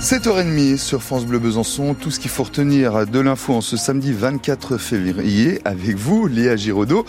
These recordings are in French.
7h30 sur France Bleu Besançon, tout ce qu'il faut retenir de l'info en ce samedi 24 février avec vous, Léa Giraudot.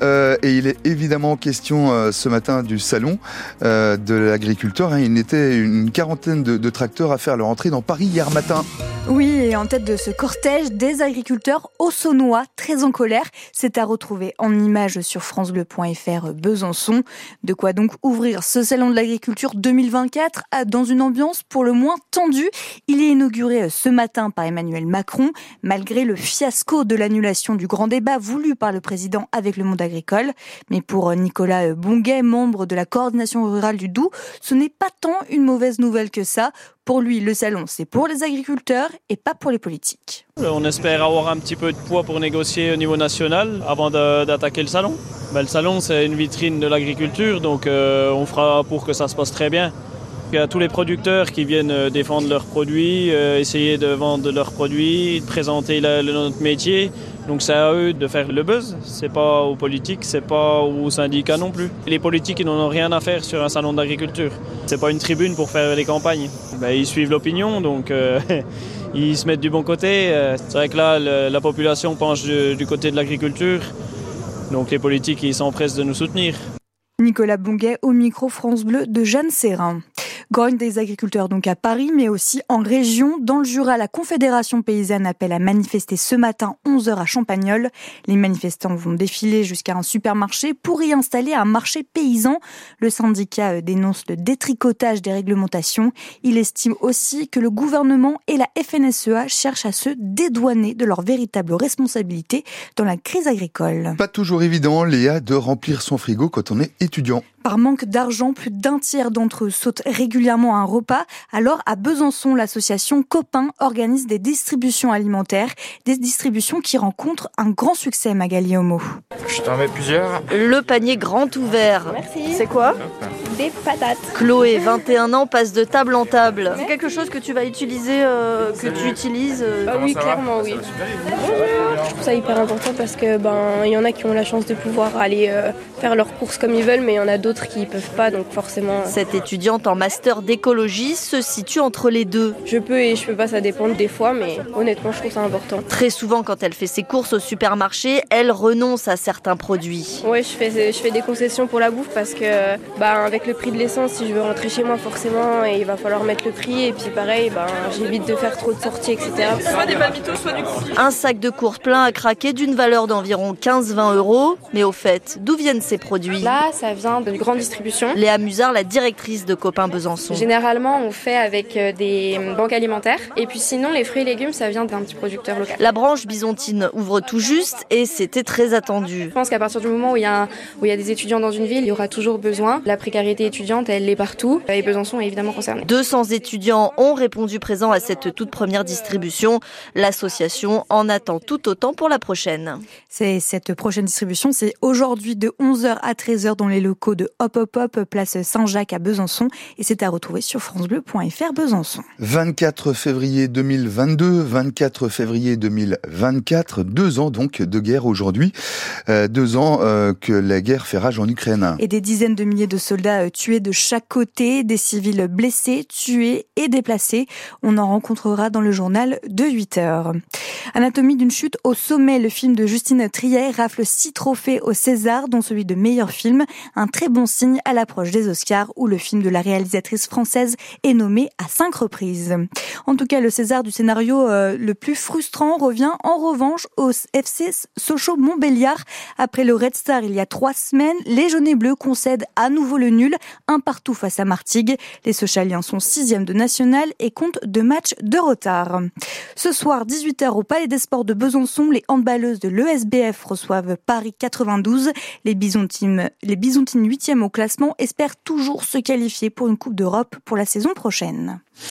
Euh, et il est évidemment question euh, ce matin du salon euh, de l'agriculteur. Hein. Il était une quarantaine de, tracteurs à faire leur entrée dans Paris hier matin. Oui, et en tête de ce cortège, des agriculteurs haut-saunois très en colère. C'est à retrouver en images sur francebleu.fr Besançon. De quoi donc ouvrir ce salon de l'agriculture 2024 dans une ambiance pour le moins tendue. Il est inauguré ce matin par Emmanuel Macron, malgré le fiasco de l'annulation du grand débat voulu par le président avec le monde agricole agricole. Mais pour Nicolas Bonguet, membre de la coordination rurale du Doubs, ce n'est pas tant une mauvaise nouvelle que ça. Pour lui, le salon, c'est pour les agriculteurs et pas pour les politiques. On espère avoir un petit peu de poids pour négocier au niveau national avant d'attaquer le salon. Ben, le salon, c'est une vitrine de l'agriculture, donc euh, on fera pour que ça se passe très bien. Il y a tous les producteurs qui viennent euh, défendre leurs produits, euh, essayer de vendre leurs produits, présenter notre métier. Donc c'est à eux de faire le buzz. C'est pas aux politiques, c'est pas aux syndicats non plus. Les politiques ils n'en ont rien à faire sur un salon d'agriculture. C'est pas une tribune pour faire les campagnes. Ben, ils suivent l'opinion, donc euh, ils se mettent du bon côté. C'est vrai que là, la population penche du, côté de l'agriculture. Donc les politiques ils s'empressent de nous soutenir. Nicolas Bonguet au micro France Bleu de Jeanne Serrin. Grogne des agriculteurs donc à Paris, mais aussi en région. Dans le Jura, la Confédération paysanne appelle à manifester ce matin 11h à Champagnol. Les manifestants vont défiler jusqu'à un supermarché pour y installer un marché paysan. Le syndicat euh, dénonce le détricotage des réglementations. Il estime aussi que le gouvernement et la FNSEA cherchent à se dédouaner de leur véritable responsabilité dans la crise agricole. Pas toujours évident, Léa, de remplir son frigo quand on est étudiant. Par manque d'argent, plus d'un tiers d'entre eux sautent régulièrement un repas. Alors, à Besançon, l'association Copain organise des distributions alimentaires, des distributions qui rencontrent un grand succès, Magali Homo. Je t'en mets plusieurs. Le panier grand ouvert. Merci. C'est quoi? Des patates. Chloé, 21 ans, passe de table en table. C'est quelque chose que tu vas utiliser, euh, que tu utilises euh... ah Oui, clairement, oui. Je trouve ça hyper important parce que ben il y en a qui ont la chance de pouvoir aller euh, faire leurs courses comme ils veulent, mais il y en a d'autres qui ne peuvent pas, donc forcément. Cette étudiante en master d'écologie se situe entre les deux. Je peux et je peux pas, ça dépend des fois, mais honnêtement, je trouve ça important. Très souvent, quand elle fait ses courses au supermarché, elle renonce à certains produits. Ouais, je fais, je fais des concessions pour la bouffe parce que, bah, avec le prix de l'essence, si je veux rentrer chez moi, forcément, il va falloir mettre le prix. Et puis, pareil, bah, j'évite de faire trop de sorties, etc. Soit des soit du Un sac de course plein à craquer d'une valeur d'environ 15-20 euros. Mais au fait, d'où viennent ces produits? Là, ça vient du grande distribution. Léa Musard, la directrice de Copain Besançon. Généralement, on fait avec euh, des banques alimentaires. Et puis sinon, les fruits et légumes, ça vient d'un petit producteur local. La branche bisontine ouvre tout juste et c'était très attendu. Je pense qu'à partir du moment où il, y a où il y a des étudiants dans une ville, il y aura toujours besoin. La précarité étudiante, elle est partout. Et Besançon est évidemment concerné. 200 étudiants ont répondu présents à cette toute première distribution. L'association en attend tout autant pour la prochaine. C'est cette prochaine distribution, c'est aujourd'hui de 11h à 13h dans les locaux de Hop Hop Hop, place Saint-Jacques à Besançon. Et c'est à retrouver sur francebleu.fr Besançon. 24 février 2022, 24 février 2024, deux ans donc de guerre aujourd'hui. Euh, deux ans euh, que la guerre fait rage en Ukraine. Et des dizaines de milliers de soldats euh, tués de chaque côté, des civils blessés, tués et déplacés. On en rencontrera dans le journal de 8 heures. Anatomie d'une chute au sommet, le film de Justine Trier rafle six trophées au César, dont celui de meilleur film. Un très bon signe à l'approche des Oscars où le film de la réalisatrice française est nommé à cinq reprises. En tout cas, le César du scénario euh, le plus frustrant revient en revanche au FC Sochaux Montbéliard. Après le Red Star il y a trois semaines, les jaunes et bleus concèdent à nouveau le nul, un partout face à Martigues. Les Sochaliens sont sixième de national et comptent deux matchs de retard. Ce soir, 18h au Palais des Sports de Besançon, les handballeuses de l'ESBF reçoivent Paris 92. Les Bisontines, les Bisontines 8e au classement espèrent toujours se qualifier pour une Coupe d'Europe pour la saison prochaine.